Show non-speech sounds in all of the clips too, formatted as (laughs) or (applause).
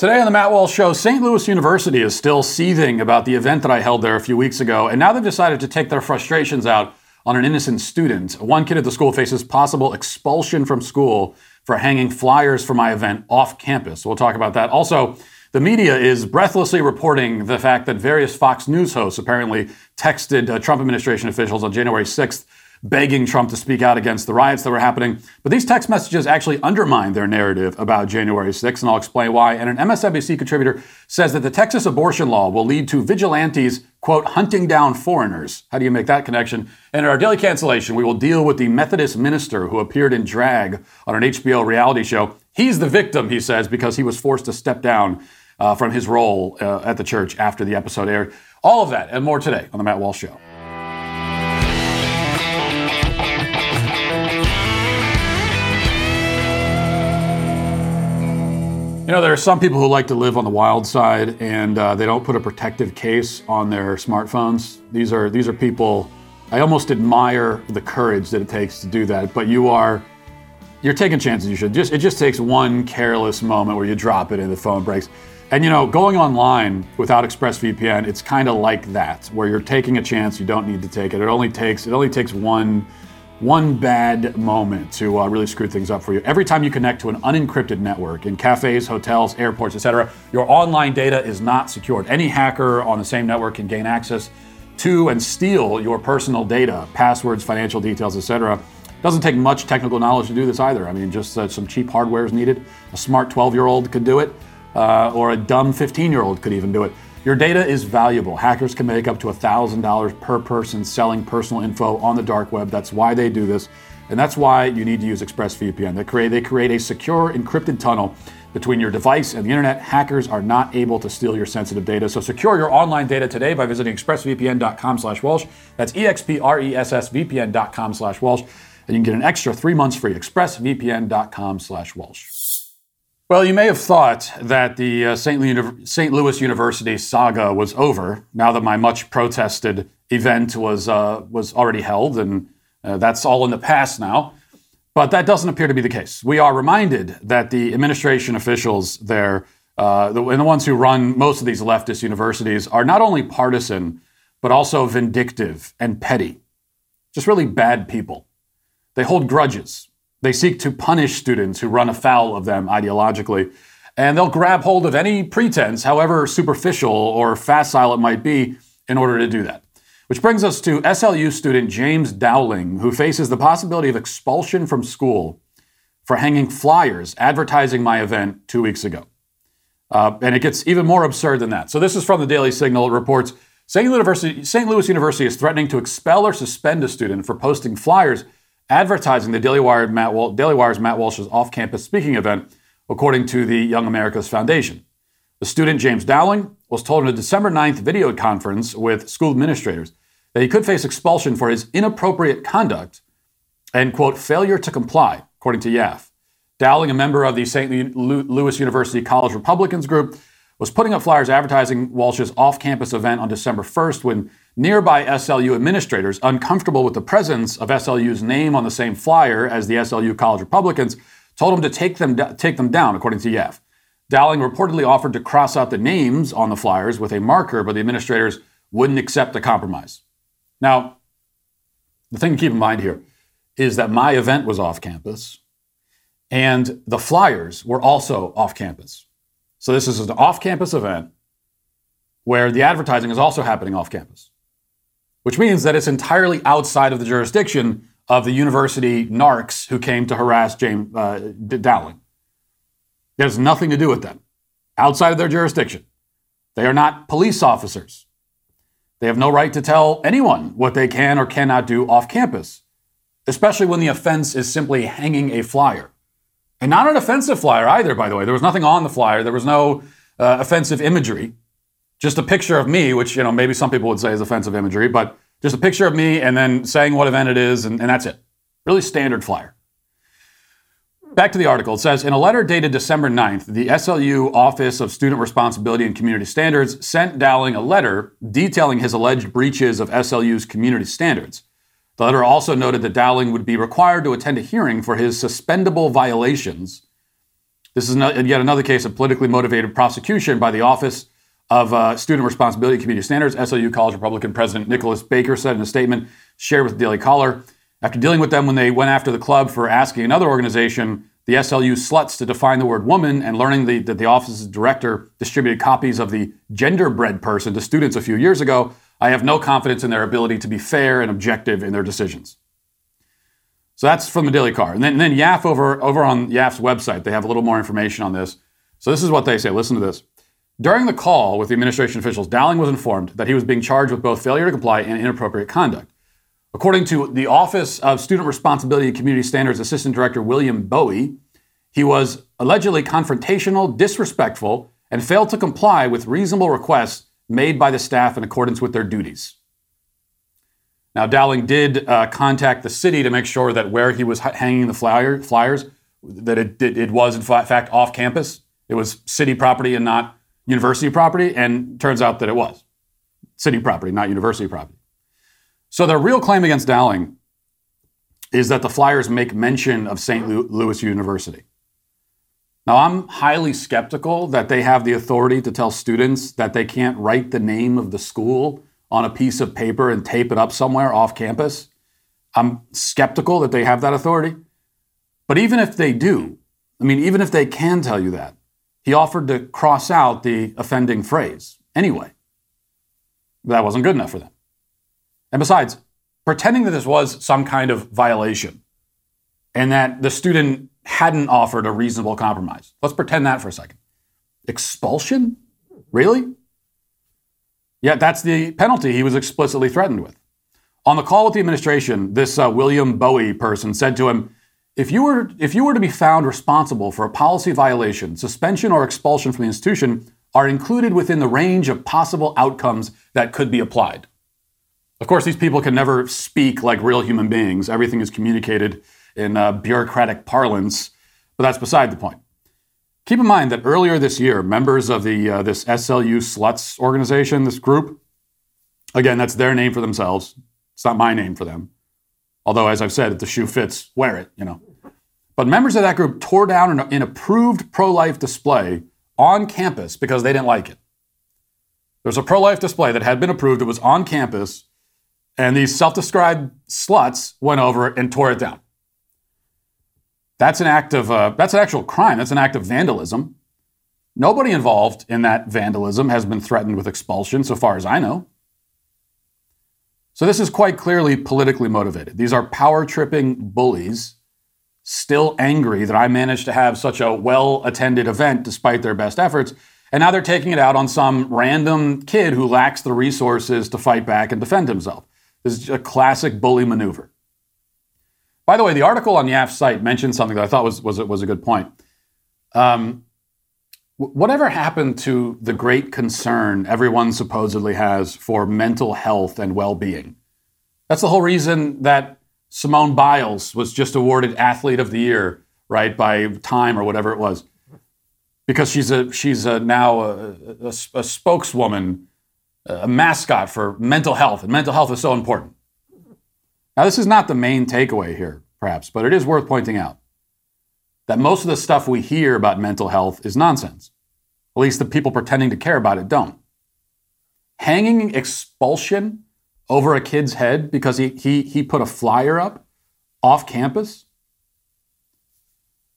Today on the Matt Walsh Show, St. Louis University is still seething about the event that I held there a few weeks ago, and now they've decided to take their frustrations out on an innocent student. One kid at the school faces possible expulsion from school for hanging flyers for my event off campus. We'll talk about that. Also, the media is breathlessly reporting the fact that various Fox News hosts apparently texted uh, Trump administration officials on January 6th begging Trump to speak out against the riots that were happening. But these text messages actually undermine their narrative about January 6th, and I'll explain why. And an MSNBC contributor says that the Texas abortion law will lead to vigilantes, quote, hunting down foreigners. How do you make that connection? And in our daily cancellation, we will deal with the Methodist minister who appeared in drag on an HBO reality show. He's the victim, he says, because he was forced to step down uh, from his role uh, at the church after the episode aired. All of that and more today on The Matt Walsh Show. You know, there are some people who like to live on the wild side, and uh, they don't put a protective case on their smartphones. These are these are people. I almost admire the courage that it takes to do that. But you are you're taking chances. You should just it just takes one careless moment where you drop it and the phone breaks. And you know, going online without ExpressVPN, it's kind of like that, where you're taking a chance you don't need to take it. It only takes it only takes one one bad moment to uh, really screw things up for you. Every time you connect to an unencrypted network in cafes, hotels, airports, etc., your online data is not secured. Any hacker on the same network can gain access to and steal your personal data, passwords, financial details, etc. Doesn't take much technical knowledge to do this either. I mean, just uh, some cheap hardware is needed. A smart 12-year-old could do it, uh, or a dumb 15-year-old could even do it. Your data is valuable. Hackers can make up to $1,000 per person selling personal info on the dark web. That's why they do this. And that's why you need to use ExpressVPN. They create, they create a secure, encrypted tunnel between your device and the internet. Hackers are not able to steal your sensitive data. So secure your online data today by visiting expressvpn.com slash Walsh. That's E-X-P-R-E-S-S-V-P-N.com slash Walsh. And you can get an extra three months free. expressvpn.com slash Walsh. Well, you may have thought that the uh, St. Louis University saga was over now that my much protested event was, uh, was already held, and uh, that's all in the past now. But that doesn't appear to be the case. We are reminded that the administration officials there, uh, and the ones who run most of these leftist universities, are not only partisan, but also vindictive and petty. Just really bad people. They hold grudges. They seek to punish students who run afoul of them ideologically, and they'll grab hold of any pretense, however superficial or facile it might be, in order to do that. Which brings us to SLU student James Dowling, who faces the possibility of expulsion from school for hanging flyers advertising my event two weeks ago. Uh, and it gets even more absurd than that. So, this is from the Daily Signal. It reports St. Louis, St. Louis University is threatening to expel or suspend a student for posting flyers advertising the Daily, Wire Matt Wal- Daily Wire's Matt Walsh's off campus speaking event, according to the Young America's Foundation. The student, James Dowling, was told in a December 9th video conference with school administrators that he could face expulsion for his inappropriate conduct and, quote, failure to comply, according to YAF. Dowling, a member of the St. Louis University College Republicans group, was putting up flyers advertising Walsh's off campus event on December 1st when Nearby SLU administrators, uncomfortable with the presence of SLU's name on the same flyer as the SLU College Republicans, told him to take them, take them down, according to YAF. Dowling reportedly offered to cross out the names on the flyers with a marker, but the administrators wouldn't accept the compromise. Now, the thing to keep in mind here is that my event was off campus and the flyers were also off campus. So this is an off campus event where the advertising is also happening off campus which means that it's entirely outside of the jurisdiction of the university narcs who came to harass James uh, Dowling. It has nothing to do with them, outside of their jurisdiction. They are not police officers. They have no right to tell anyone what they can or cannot do off campus, especially when the offense is simply hanging a flyer. And not an offensive flyer either, by the way. There was nothing on the flyer, there was no uh, offensive imagery just a picture of me, which you know maybe some people would say is offensive imagery, but just a picture of me and then saying what event it is, and, and that's it. Really standard flyer. Back to the article. It says In a letter dated December 9th, the SLU Office of Student Responsibility and Community Standards sent Dowling a letter detailing his alleged breaches of SLU's community standards. The letter also noted that Dowling would be required to attend a hearing for his suspendable violations This is no, yet another case of politically motivated prosecution by the Office of uh, Student Responsibility and Community Standards. SLU College Republican President Nicholas Baker said in a statement shared with the Daily Caller after dealing with them when they went after the club for asking another organization, the SLU Sluts, to define the word woman and learning the, that the office's director distributed copies of the genderbread person to students a few years ago. I have no confidence in their ability to be fair and objective in their decisions. So that's from the Daily Car. And then, and then YAF over, over on YAF's website, they have a little more information on this. So this is what they say. Listen to this. During the call with the administration officials, Dowling was informed that he was being charged with both failure to comply and inappropriate conduct. According to the Office of Student Responsibility and Community Standards Assistant Director William Bowie, he was allegedly confrontational, disrespectful, and failed to comply with reasonable requests made by the staff in accordance with their duties. Now, Dowling did uh, contact the city to make sure that where he was hanging the flyer, flyers, that it, it, it was in fact off campus. It was city property and not university property, and turns out that it was city property, not university property. So the real claim against Dowling is that the flyers make mention of St. Louis University. Now, I'm highly skeptical that they have the authority to tell students that they can't write the name of the school on a piece of paper and tape it up somewhere off campus. I'm skeptical that they have that authority. But even if they do, I mean, even if they can tell you that, he offered to cross out the offending phrase anyway. That wasn't good enough for them. And besides, pretending that this was some kind of violation and that the student hadn't offered a reasonable compromise. Let's pretend that for a second. Expulsion? Really? Yeah, that's the penalty he was explicitly threatened with. On the call with the administration, this uh, William Bowie person said to him, if you, were, if you were to be found responsible for a policy violation, suspension or expulsion from the institution are included within the range of possible outcomes that could be applied. Of course, these people can never speak like real human beings. Everything is communicated in uh, bureaucratic parlance, but that's beside the point. Keep in mind that earlier this year, members of the uh, this SLU Sluts organization, this group, again, that's their name for themselves. It's not my name for them. Although, as I've said, if the shoe fits, wear it. You know. But members of that group tore down an, an approved pro-life display on campus because they didn't like it. There's a pro-life display that had been approved. It was on campus and these self described sluts went over and tore it down. That's an act of, uh, that's an actual crime. That's an act of vandalism. Nobody involved in that vandalism has been threatened with expulsion, so far as I know. So this is quite clearly politically motivated. These are power tripping bullies, still angry that I managed to have such a well attended event despite their best efforts. And now they're taking it out on some random kid who lacks the resources to fight back and defend himself. This is a classic bully maneuver. By the way, the article on YAF's site mentioned something that I thought was, was, was a good point. Um, whatever happened to the great concern everyone supposedly has for mental health and well being? That's the whole reason that Simone Biles was just awarded Athlete of the Year, right, by Time or whatever it was. Because she's, a, she's a, now a, a, a spokeswoman a mascot for mental health, and mental health is so important. Now, this is not the main takeaway here, perhaps, but it is worth pointing out that most of the stuff we hear about mental health is nonsense. At least the people pretending to care about it don't. Hanging expulsion over a kid's head because he, he, he put a flyer up off campus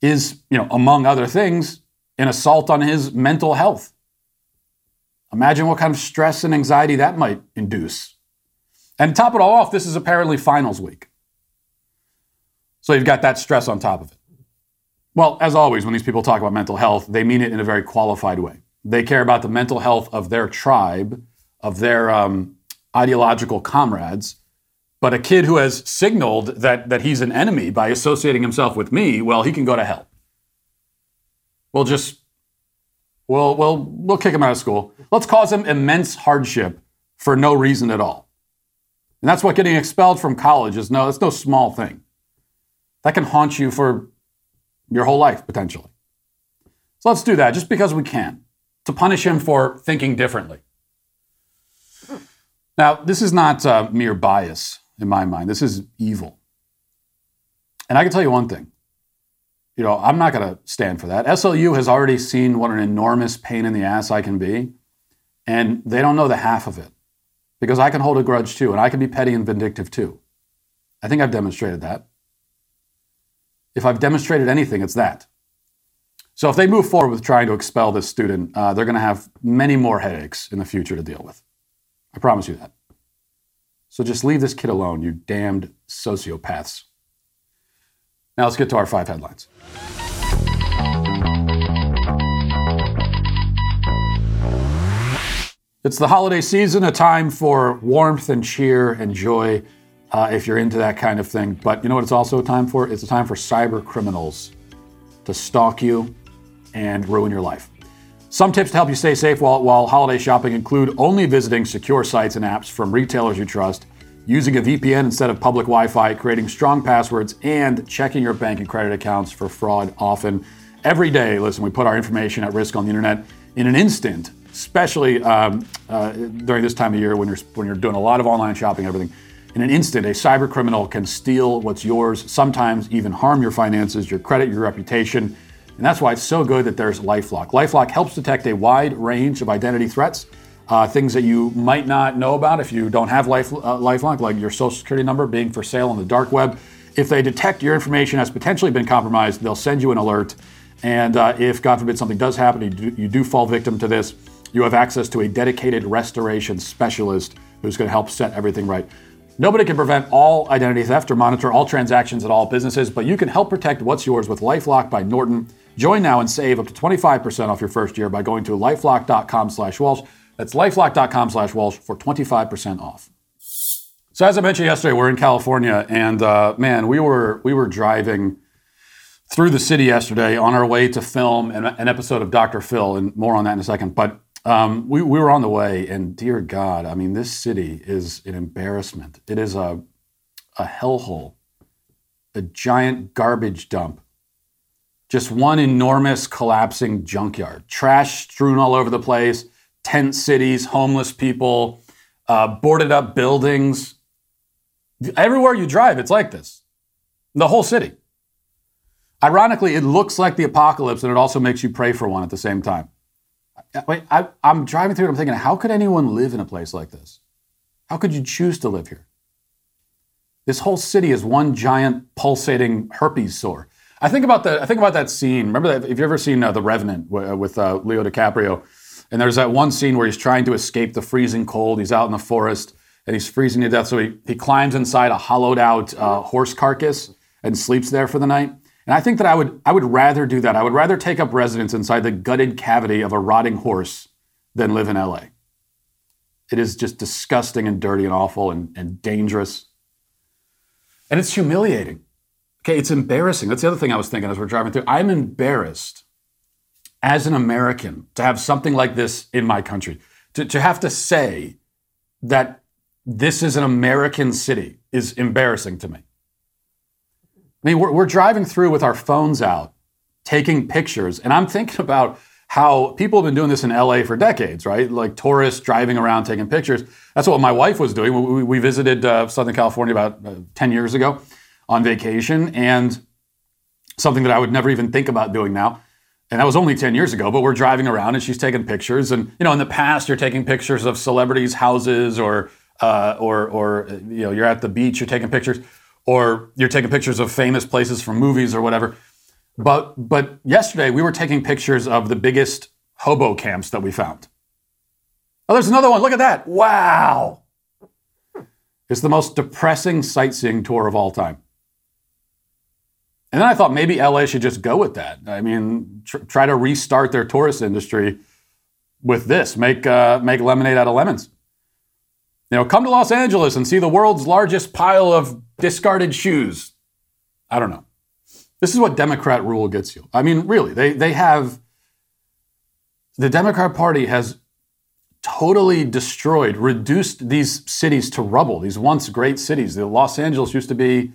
is, you know, among other things, an assault on his mental health. Imagine what kind of stress and anxiety that might induce. And to top it all off, this is apparently finals week. So you've got that stress on top of it. Well, as always, when these people talk about mental health, they mean it in a very qualified way. They care about the mental health of their tribe, of their um, ideological comrades. But a kid who has signaled that, that he's an enemy by associating himself with me, well, he can go to hell. We'll just We'll, we'll, we'll kick him out of school. Let's cause him immense hardship for no reason at all. And that's what getting expelled from college is. No, it's no small thing. That can haunt you for your whole life, potentially. So let's do that just because we can, to punish him for thinking differently. Now, this is not uh, mere bias in my mind. This is evil. And I can tell you one thing you know, I'm not going to stand for that. SLU has already seen what an enormous pain in the ass I can be, and they don't know the half of it because I can hold a grudge too, and I can be petty and vindictive too. I think I've demonstrated that. If I've demonstrated anything, it's that. So if they move forward with trying to expel this student, uh, they're going to have many more headaches in the future to deal with. I promise you that. So just leave this kid alone, you damned sociopaths. Now let's get to our five headlines. It's the holiday season, a time for warmth and cheer and joy uh, if you're into that kind of thing. But you know what it's also a time for? It's a time for cyber criminals to stalk you and ruin your life. Some tips to help you stay safe while, while holiday shopping include only visiting secure sites and apps from retailers you trust, using a VPN instead of public Wi Fi, creating strong passwords, and checking your bank and credit accounts for fraud often. Every day, listen, we put our information at risk on the internet in an instant, especially um, uh, during this time of year when you're, when you're doing a lot of online shopping and everything. In an instant, a cyber criminal can steal what's yours, sometimes even harm your finances, your credit, your reputation. And that's why it's so good that there's Lifelock. Lifelock helps detect a wide range of identity threats, uh, things that you might not know about if you don't have Life, uh, Lifelock, like your social security number being for sale on the dark web. If they detect your information has potentially been compromised, they'll send you an alert. And uh, if, God forbid, something does happen, you do, you do fall victim to this, you have access to a dedicated restoration specialist who's going to help set everything right. Nobody can prevent all identity theft or monitor all transactions at all businesses, but you can help protect what's yours with Lifelock by Norton. Join now and save up to 25% off your first year by going to lifelock.com slash Walsh. That's lifelock.com slash Walsh for 25% off. So as I mentioned yesterday, we're in California, and uh, man, we were we were driving through the city yesterday on our way to film an, an episode of Dr. Phil, and more on that in a second. But um, we, we were on the way, and dear God, I mean, this city is an embarrassment. It is a, a hellhole, a giant garbage dump, just one enormous collapsing junkyard, trash strewn all over the place, tent cities, homeless people, uh, boarded up buildings. Everywhere you drive, it's like this. The whole city. Ironically, it looks like the apocalypse, and it also makes you pray for one at the same time. Wait, I, am driving through it. I'm thinking, how could anyone live in a place like this? How could you choose to live here? This whole city is one giant pulsating herpes sore. I think about the. I think about that scene. Remember that? If you ever seen uh, The Revenant w- uh, with uh, Leo DiCaprio, and there's that one scene where he's trying to escape the freezing cold. He's out in the forest and he's freezing to death. So he, he climbs inside a hollowed out uh, horse carcass and sleeps there for the night. And I think that I would, I would rather do that. I would rather take up residence inside the gutted cavity of a rotting horse than live in LA. It is just disgusting and dirty and awful and, and dangerous. And it's humiliating. Okay, it's embarrassing. That's the other thing I was thinking as we're driving through. I'm embarrassed as an American to have something like this in my country. To, to have to say that this is an American city is embarrassing to me. I mean, we're, we're driving through with our phones out, taking pictures, and I'm thinking about how people have been doing this in LA for decades, right? Like tourists driving around taking pictures. That's what my wife was doing. We, we visited uh, Southern California about uh, 10 years ago on vacation, and something that I would never even think about doing now. And that was only 10 years ago, but we're driving around and she's taking pictures. And, you know, in the past, you're taking pictures of celebrities' houses or, uh, or, or, you know, you're at the beach, you're taking pictures or you're taking pictures of famous places from movies or whatever. But but yesterday we were taking pictures of the biggest hobo camps that we found. Oh, there's another one. Look at that. Wow. It's the most depressing sightseeing tour of all time. And then I thought maybe LA should just go with that. I mean, tr- try to restart their tourist industry with this. Make uh, make lemonade out of lemons. You know, come to Los Angeles and see the world's largest pile of discarded shoes. I don't know. This is what Democrat rule gets you. I mean, really, they, they have, the Democrat Party has totally destroyed, reduced these cities to rubble, these once great cities. The Los Angeles used to be,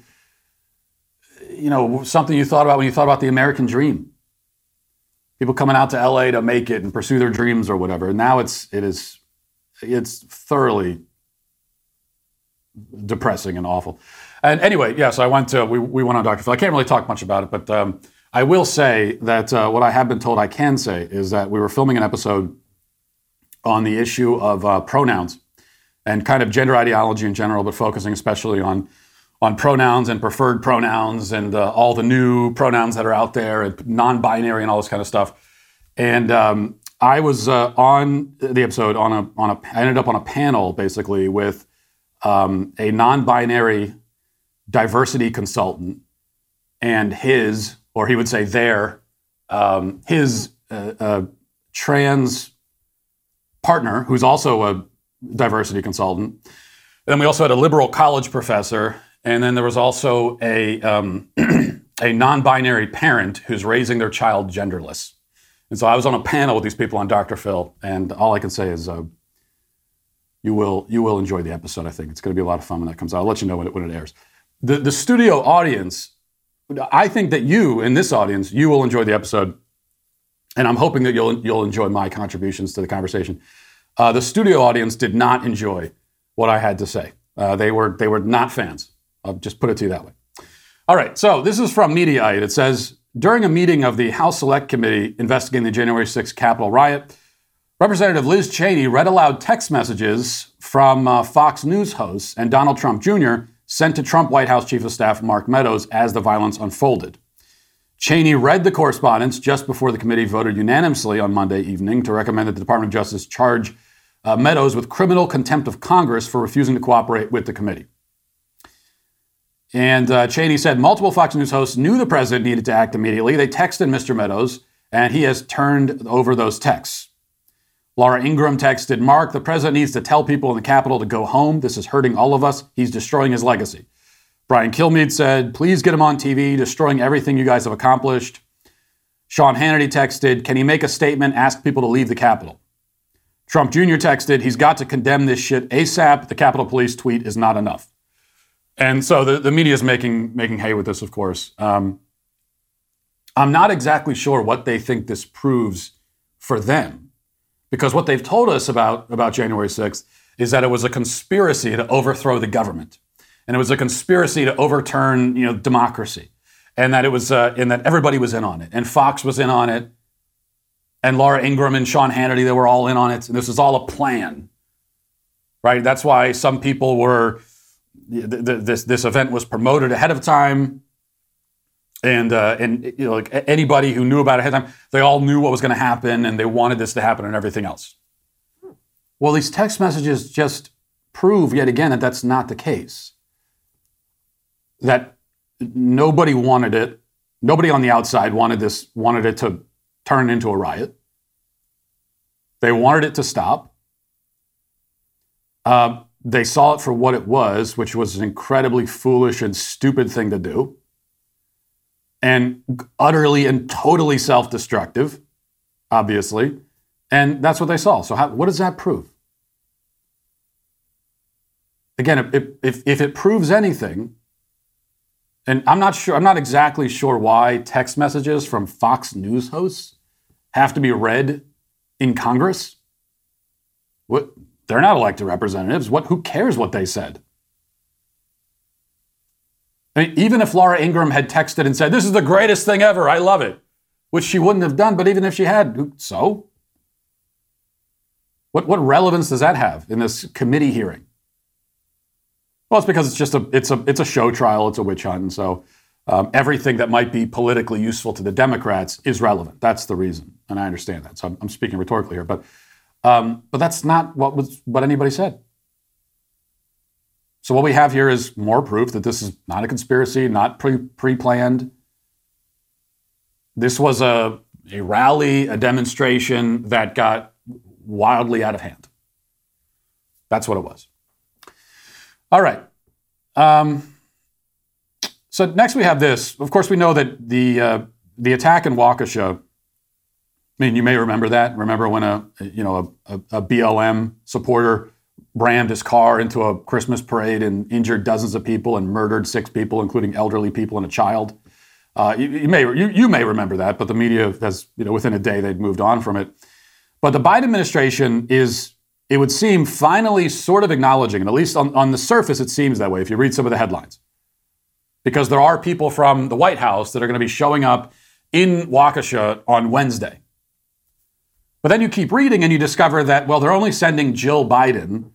you know, something you thought about when you thought about the American dream. People coming out to LA to make it and pursue their dreams or whatever. And now it's it is it's thoroughly depressing and awful. And anyway, yeah, so I went to, we, we went on Dr. Phil. I can't really talk much about it, but um, I will say that uh, what I have been told I can say is that we were filming an episode on the issue of uh, pronouns and kind of gender ideology in general, but focusing especially on on pronouns and preferred pronouns and uh, all the new pronouns that are out there and non-binary and all this kind of stuff. And um, I was uh, on the episode on a on a I ended up on a panel basically with um, a non-binary diversity consultant and his or he would say their um, his uh, uh trans partner who's also a diversity consultant. And then we also had a liberal college professor and then there was also a, um, (clears throat) a non binary parent who's raising their child genderless. And so I was on a panel with these people on Dr. Phil, and all I can say is uh, you, will, you will enjoy the episode, I think. It's going to be a lot of fun when that comes out. I'll let you know when it, when it airs. The, the studio audience, I think that you, in this audience, you will enjoy the episode. And I'm hoping that you'll, you'll enjoy my contributions to the conversation. Uh, the studio audience did not enjoy what I had to say. Uh, they, were, they were not fans. I'll just put it to you that way. All right, so this is from Mediaite. It says During a meeting of the House Select Committee investigating the January 6th Capitol riot, Representative Liz Cheney read aloud text messages from uh, Fox News hosts and Donald Trump Jr. sent to Trump White House Chief of Staff Mark Meadows as the violence unfolded. Cheney read the correspondence just before the committee voted unanimously on Monday evening to recommend that the Department of Justice charge uh, Meadows with criminal contempt of Congress for refusing to cooperate with the committee. And uh, Cheney said multiple Fox News hosts knew the president needed to act immediately. They texted Mr. Meadows, and he has turned over those texts. Laura Ingraham texted Mark, the president needs to tell people in the Capitol to go home. This is hurting all of us. He's destroying his legacy. Brian Kilmeade said, please get him on TV, destroying everything you guys have accomplished. Sean Hannity texted, can he make a statement, ask people to leave the Capitol? Trump Jr. texted, he's got to condemn this shit ASAP. The Capitol Police tweet is not enough. And so the, the media is making, making hay with this, of course. Um, I'm not exactly sure what they think this proves for them, because what they've told us about, about January 6th is that it was a conspiracy to overthrow the government, and it was a conspiracy to overturn you know, democracy, and that it was, uh, and that everybody was in on it, and Fox was in on it, and Laura Ingraham and Sean Hannity, they were all in on it, and this was all a plan, right? That's why some people were this this event was promoted ahead of time, and uh, and you know like anybody who knew about it ahead of time, they all knew what was going to happen, and they wanted this to happen, and everything else. Well, these text messages just prove yet again that that's not the case. That nobody wanted it. Nobody on the outside wanted this. Wanted it to turn into a riot. They wanted it to stop. Uh, they saw it for what it was, which was an incredibly foolish and stupid thing to do, and utterly and totally self destructive, obviously. And that's what they saw. So, how, what does that prove? Again, if, if, if it proves anything, and I'm not sure, I'm not exactly sure why text messages from Fox News hosts have to be read in Congress. What, they're not elected representatives. What, who cares what they said? I mean, even if Laura Ingraham had texted and said, This is the greatest thing ever, I love it, which she wouldn't have done, but even if she had, so? What, what relevance does that have in this committee hearing? Well, it's because it's just a it's a it's a show trial, it's a witch hunt, and so um, everything that might be politically useful to the Democrats is relevant. That's the reason, and I understand that. So I'm, I'm speaking rhetorically here, but um, but that's not what was what anybody said. So what we have here is more proof that this is not a conspiracy, not pre planned. This was a a rally, a demonstration that got wildly out of hand. That's what it was. All right. Um, so next we have this. Of course, we know that the uh, the attack in Waukesha I mean, you may remember that. Remember when a you know a, a BLM supporter rammed his car into a Christmas parade and injured dozens of people and murdered six people, including elderly people and a child. Uh, you, you, may you, you may remember that, but the media has you know within a day they'd moved on from it. But the Biden administration is, it would seem, finally sort of acknowledging, and at least on, on the surface it seems that way if you read some of the headlines, because there are people from the White House that are going to be showing up in Waukesha on Wednesday. But then you keep reading and you discover that, well, they're only sending Jill Biden.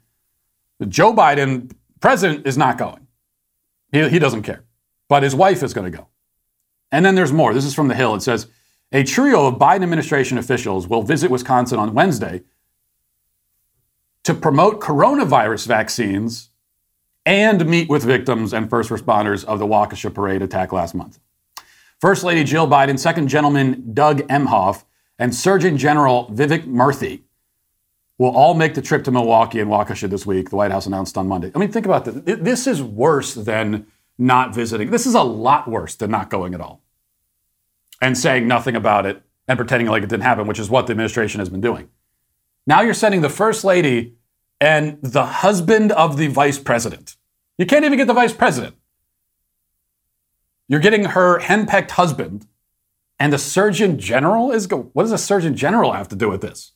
Joe Biden, president, is not going. He, he doesn't care. But his wife is going to go. And then there's more. This is from The Hill. It says a trio of Biden administration officials will visit Wisconsin on Wednesday to promote coronavirus vaccines and meet with victims and first responders of the Waukesha parade attack last month. First Lady Jill Biden, Second Gentleman Doug Emhoff, and Surgeon General Vivek Murthy will all make the trip to Milwaukee and Waukesha this week, the White House announced on Monday. I mean, think about this. This is worse than not visiting. This is a lot worse than not going at all and saying nothing about it and pretending like it didn't happen, which is what the administration has been doing. Now you're sending the First Lady and the husband of the vice president. You can't even get the vice president. You're getting her henpecked husband, and the Surgeon General is go. What does a Surgeon General have to do with this?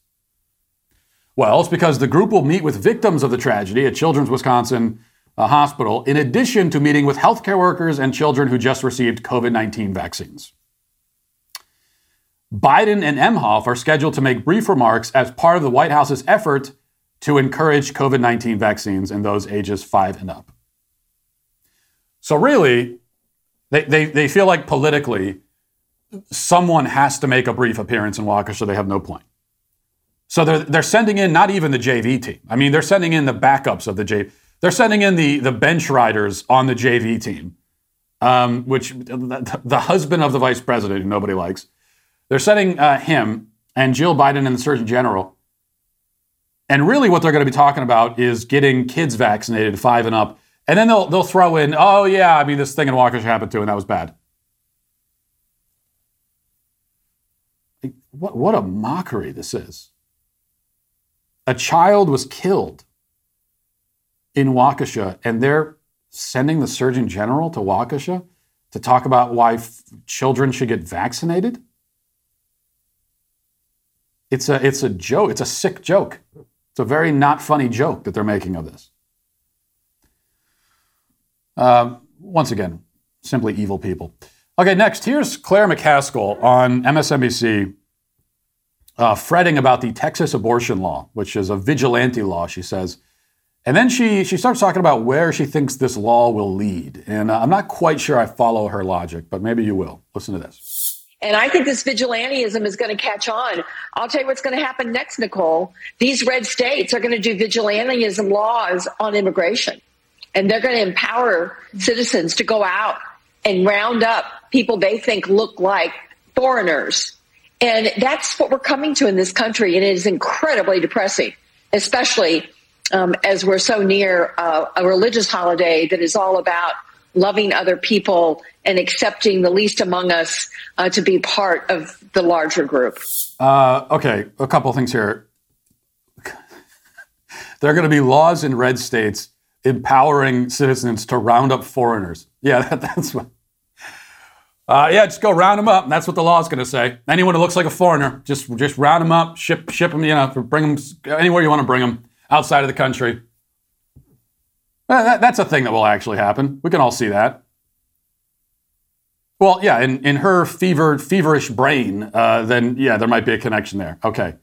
Well, it's because the group will meet with victims of the tragedy at Children's Wisconsin uh, Hospital, in addition to meeting with healthcare workers and children who just received COVID 19 vaccines. Biden and Emhoff are scheduled to make brief remarks as part of the White House's effort to encourage COVID 19 vaccines in those ages five and up. So, really, they, they, they feel like politically someone has to make a brief appearance in Waukesha, so they have no point. So they're, they're sending in not even the JV team. I mean, they're sending in the backups of the JV. They're sending in the, the bench riders on the JV team, um, which the, the, husband of the vice president, who nobody likes. They're sending uh, him and Jill Biden and the Surgeon General. And really, what they're going to be talking about is getting kids vaccinated, five and up. And then they'll, they'll throw in, oh, yeah, I mean, this thing in Waukesha happened too, and that was bad. What, what a mockery this is. A child was killed in Waukesha, and they're sending the Surgeon General to Waukesha to talk about why f- children should get vaccinated? It's a, it's a joke. It's a sick joke. It's a very not funny joke that they're making of this. Uh, once again, simply evil people. Okay, next, here's Claire McCaskill on MSNBC uh, fretting about the Texas abortion law, which is a vigilante law, she says. And then she, she starts talking about where she thinks this law will lead. And uh, I'm not quite sure I follow her logic, but maybe you will. Listen to this. And I think this vigilantism is going to catch on. I'll tell you what's going to happen next, Nicole. These red states are going to do vigilantism laws on immigration. And they're going to empower citizens to go out and round up people they think look like foreigners and that's what we're coming to in this country. And it is incredibly depressing, especially um, as we're so near uh, a religious holiday that is all about loving other people and accepting the least among us uh, to be part of the larger group. Uh, okay, a couple things here. (laughs) there are going to be laws in red states empowering citizens to round up foreigners. Yeah, that, (laughs) that's what. Uh, yeah, just go round them up. That's what the law is going to say. Anyone who looks like a foreigner, just just round them up, ship ship them, you know, bring them anywhere you want to bring them outside of the country. That, that's a thing that will actually happen. We can all see that. Well, yeah, in, in her fever feverish brain, uh, then yeah, there might be a connection there. Okay,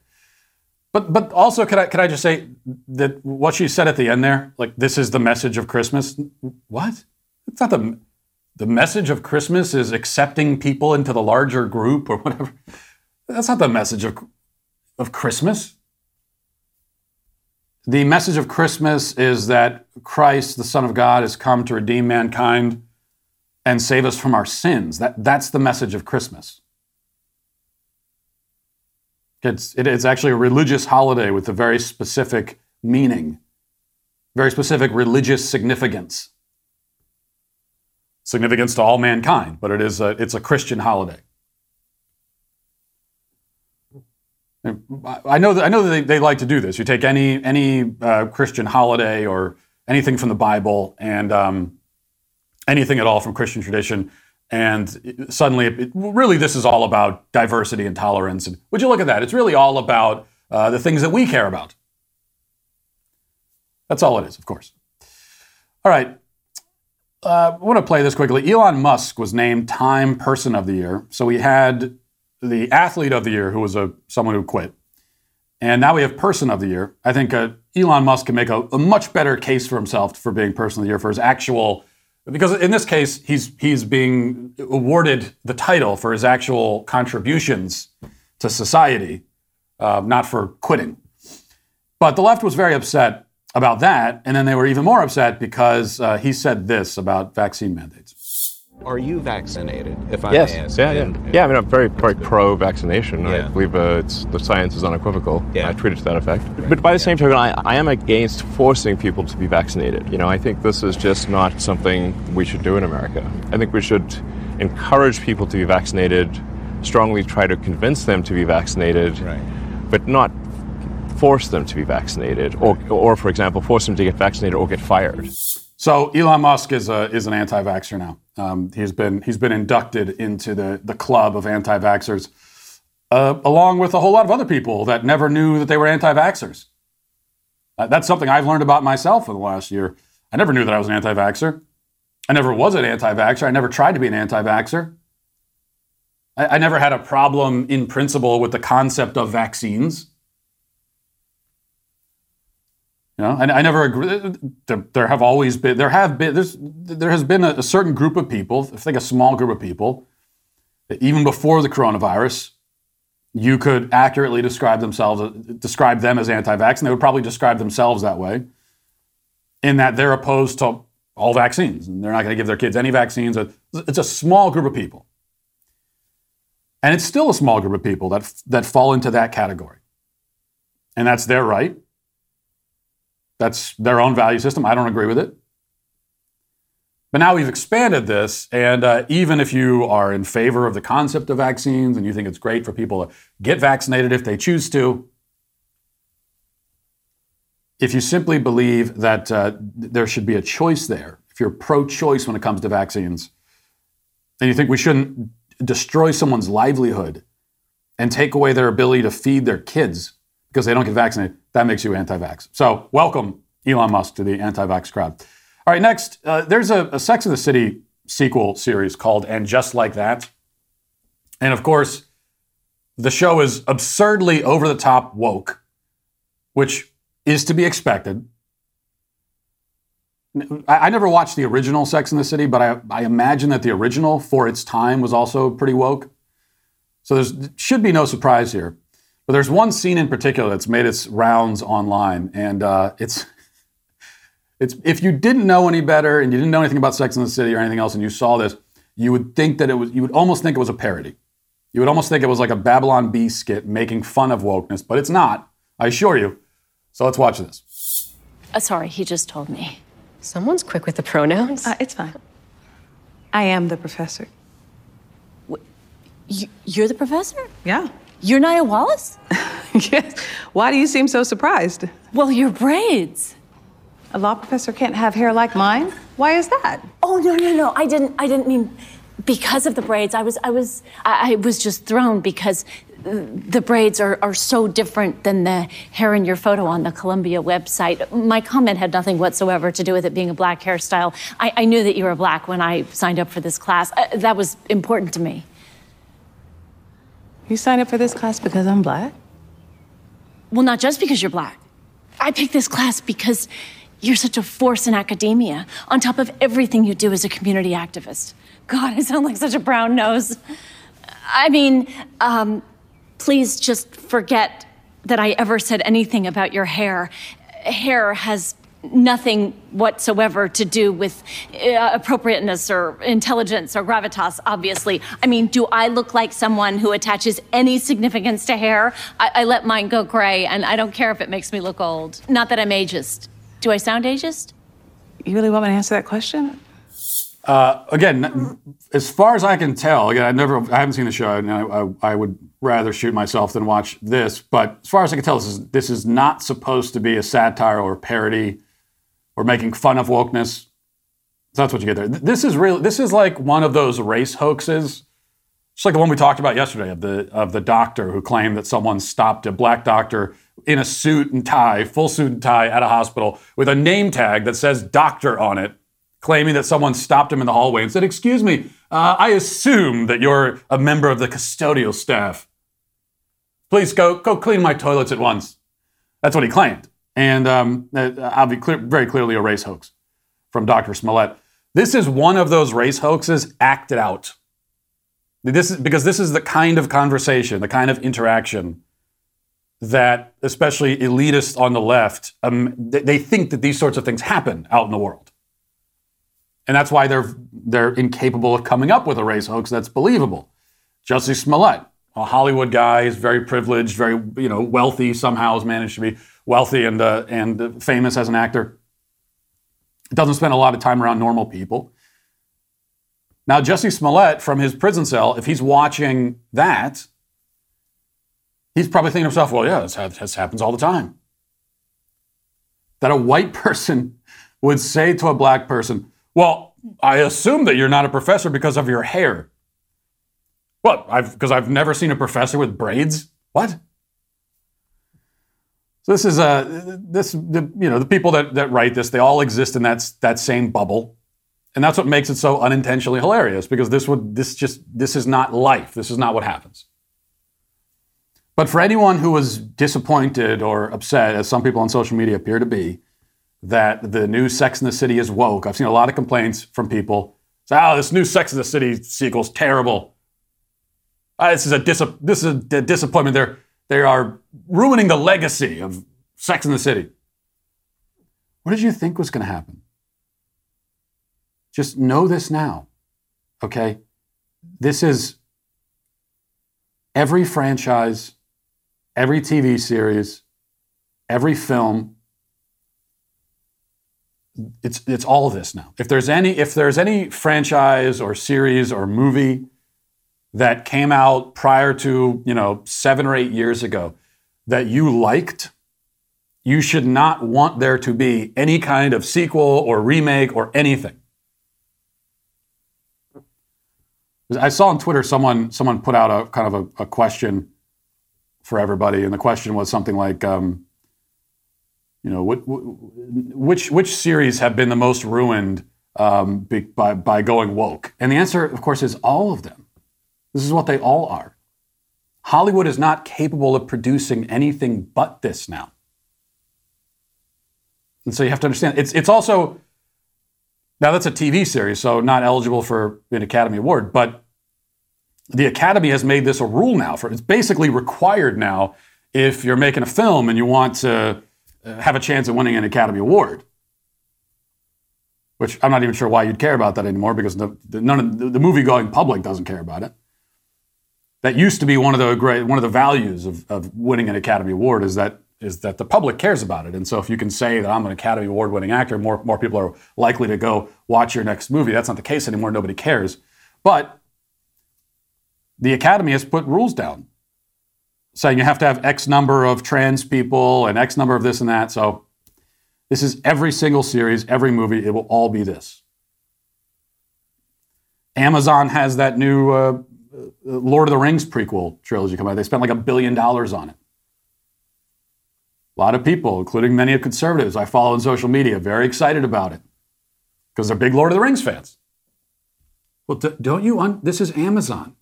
but but also, could I could I just say that what she said at the end there, like this is the message of Christmas? What? It's not the the message of Christmas is accepting people into the larger group or whatever. That's not the message of, of Christmas. The message of Christmas is that Christ, the Son of God, has come to redeem mankind and save us from our sins. That, that's the message of Christmas. It's, it, it's actually a religious holiday with a very specific meaning, very specific religious significance significance to all mankind, but it is a, it's a Christian holiday. I know that I know that they, they like to do this. You take any any uh, Christian holiday or anything from the Bible and um, anything at all from Christian tradition, and suddenly, it, really, this is all about diversity and tolerance. And would you look at that? It's really all about uh, the things that we care about. That's all it is, of course. All right. Uh, I want to play this quickly. Elon Musk was named Time Person of the Year. So we had the Athlete of the Year, who was a someone who quit, and now we have Person of the Year. I think uh, Elon Musk can make a, a, much better case for himself for being Person of the Year for his actual, because in this case he's he's being awarded the title for his actual contributions to society, uh, not for quitting. But the left was very upset about that. And then they were even more upset because uh, he said this about vaccine mandates. Are you vaccinated? If I yes. may ask. Yeah, yeah, and, yeah. I mean, I'm very, very pro-vaccination. Yeah. I believe uh, the science is unequivocal. Yeah. I treat it to that effect. But by the same token, I, I am against forcing people to be vaccinated. You know, I think this is just not something we should do in America. I think we should encourage people to be vaccinated, strongly try to convince them to be vaccinated, right. but not force them to be vaccinated, or, or for example, force them to get vaccinated or get fired. So Elon Musk is a, is an anti-vaxxer now. Um, he's been he's been inducted into the the club of anti-vaxxers, uh, along with a whole lot of other people that never knew that they were anti-vaxxers. Uh, that's something I've learned about myself in the last year. I never knew that I was an anti-vaxxer. I never was an anti-vaxxer. I never tried to be an anti-vaxxer. I, I never had a problem in principle with the concept of vaccines. You know, I, I never agree. There, there, have always been, there have been, there's, there has been a, a certain group of people, I think a small group of people, even before the coronavirus, you could accurately describe themselves, uh, describe them as anti-vax, and they would probably describe themselves that way, in that they're opposed to all vaccines and they're not going to give their kids any vaccines. It's a small group of people, and it's still a small group of people that that fall into that category, and that's their right. That's their own value system. I don't agree with it. But now we've expanded this, and uh, even if you are in favor of the concept of vaccines and you think it's great for people to get vaccinated if they choose to, if you simply believe that uh, there should be a choice there, if you're pro choice when it comes to vaccines, and you think we shouldn't destroy someone's livelihood and take away their ability to feed their kids because they don't get vaccinated, that makes you anti vax. So, welcome, Elon Musk, to the anti vax crowd. All right, next, uh, there's a, a Sex of the City sequel series called And Just Like That. And of course, the show is absurdly over the top woke, which is to be expected. I, I, never watched the original Sex in the City, but I, I imagine that the original, for its time, was also pretty woke. So there should be no surprise here. But there's one scene in particular that's made its rounds online, and uh, it's it's if you didn't know any better and you didn't know anything about Sex in the City or anything else, and you saw this, you would think that it was you would almost think it was a parody. You would almost think it was like a Babylon Bee skit making fun of wokeness, but it's not. I assure you. So let's watch this. Uh, sorry, he just told me. Someone's quick with the pronouns. Uh, it's fine. I am the professor. you're the professor? Yeah. You're Nia Wallace? (laughs) yes. Why do you seem so surprised? Well, your braids. A law professor can't have hair like mine? Why is that? Oh no, no, no. I didn't I didn't mean because of the braids. I was I was I, I was just thrown because the braids are, are so different than the hair in your photo on the Columbia website. My comment had nothing whatsoever to do with it being a black hairstyle. I, I knew that you were black when I signed up for this class. Uh, that was important to me. You signed up for this class because I'm black? Well, not just because you're black. I picked this class because you're such a force in academia, on top of everything you do as a community activist. God, I sound like such a brown nose. I mean, um, please just forget that I ever said anything about your hair. Hair has nothing whatsoever to do with uh, appropriateness or intelligence or gravitas, obviously. I mean, do I look like someone who attaches any significance to hair? I, I let mine go gray, and I don't care if it makes me look old. Not that I'm ageist. Do I sound ageist? You really want me to answer that question? Uh, again, as far as I can tell, again, I never, I haven't seen the show, and I, I, I, would rather shoot myself than watch this. But as far as I can tell, this is this is not supposed to be a satire or parody or making fun of wokeness. That's what you get there. This is real. This is like one of those race hoaxes. It's like the one we talked about yesterday of the of the doctor who claimed that someone stopped a black doctor in a suit and tie, full suit and tie, at a hospital with a name tag that says "doctor" on it, claiming that someone stopped him in the hallway and said, Excuse me, uh, I assume that you're a member of the custodial staff. Please go, go clean my toilets at once. That's what he claimed. And um, I'll be clear, very clearly a race hoax from Dr. Smollett. This is one of those race hoaxes acted out. This is, because this is the kind of conversation, the kind of interaction that especially elitists on the left, um, they, think that these sorts of things happen out in the world. And that's why they're, they're incapable of coming up with a race hoax that's believable. Jussie Smollett, a Hollywood guy, is very privileged, very you know wealthy. Somehow has managed to be wealthy and uh, and famous as an actor. Doesn't spend a lot of time around normal people. Now, Jussie Smollett from his prison cell, if he's watching that, he's probably thinking to himself, well, yeah, this, this happens all the time. That a white (laughs) person would say to a black person, well, I assume that you're not a professor because of your hair. What? I've because I've never seen a professor with braids. What? So this is a this the, you know the people that, that write this they all exist in that that same bubble. And that's what makes it so unintentionally hilarious because this would this just this is not life. This is not what happens. But for anyone who was disappointed or upset, as some people on social media appear to be, that the new Sex in the City is woke, I've seen a lot of complaints from people. Say, oh, this new Sex in the City sequel is terrible. Uh, this is a dis- this is a disappointment. They're they are ruining the legacy of Sex in the City. What did you think was going to happen? Just know this now, okay? This is every franchise, every TV series, every film. It's, it's all of this now. If there's any if there's any franchise or series or movie that came out prior to you know seven or eight years ago that you liked, you should not want there to be any kind of sequel or remake or anything. I saw on Twitter someone someone put out a kind of a, a question for everybody, and the question was something like, um, you know, which which series have been the most ruined um, by by going woke? And the answer, of course, is all of them. This is what they all are. Hollywood is not capable of producing anything but this now. And so you have to understand it's it's also now, that's a TV series, so not eligible for an Academy Award, but the Academy has made this a rule now. For It's basically required now if you're making a film and you want to uh, have a chance at winning an Academy Award. Which I'm not even sure why you'd care about that anymore because the, the, none of the, the movie going public doesn't care about it. That used to be one of the great one of the values of, of winning an Academy Award is that is that the public cares about it. And so if you can say that I'm an Academy Award winning actor, more, more people are likely to go watch your next movie. That's not the case anymore. Nobody cares. But the Academy has put rules down saying you have to have X number of trans people and X number of this and that. So this is every single series, every movie, it will all be this. Amazon has that new uh, Lord of the Rings prequel trilogy coming out. They spent like a billion dollars on it. A lot of people, including many of conservatives I follow on social media, very excited about it because they're big Lord of the Rings fans. Well, don't you? Un- this is Amazon.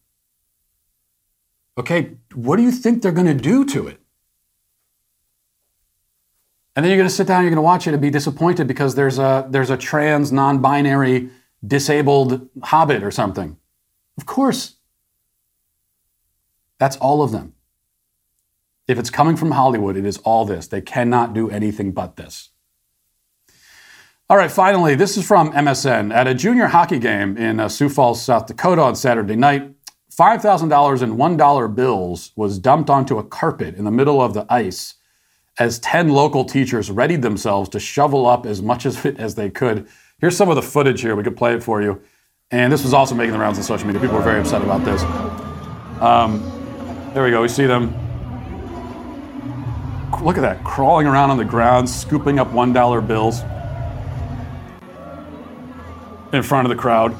Okay, what do you think they're going to do to it? And then you're going to sit down, you're going to watch it and be disappointed because there's a there's a trans, non-binary, disabled hobbit or something. Of course. That's all of them. If it's coming from Hollywood, it is all this. They cannot do anything but this. All right, finally, this is from MSN. At a junior hockey game in uh, Sioux Falls, South Dakota on Saturday night, $5,000 in $1 bills was dumped onto a carpet in the middle of the ice as 10 local teachers readied themselves to shovel up as much of it as they could. Here's some of the footage here. We could play it for you. And this was also making the rounds on social media. People were very upset about this. Um, there we go. We see them look at that, crawling around on the ground, scooping up $1 bills in front of the crowd.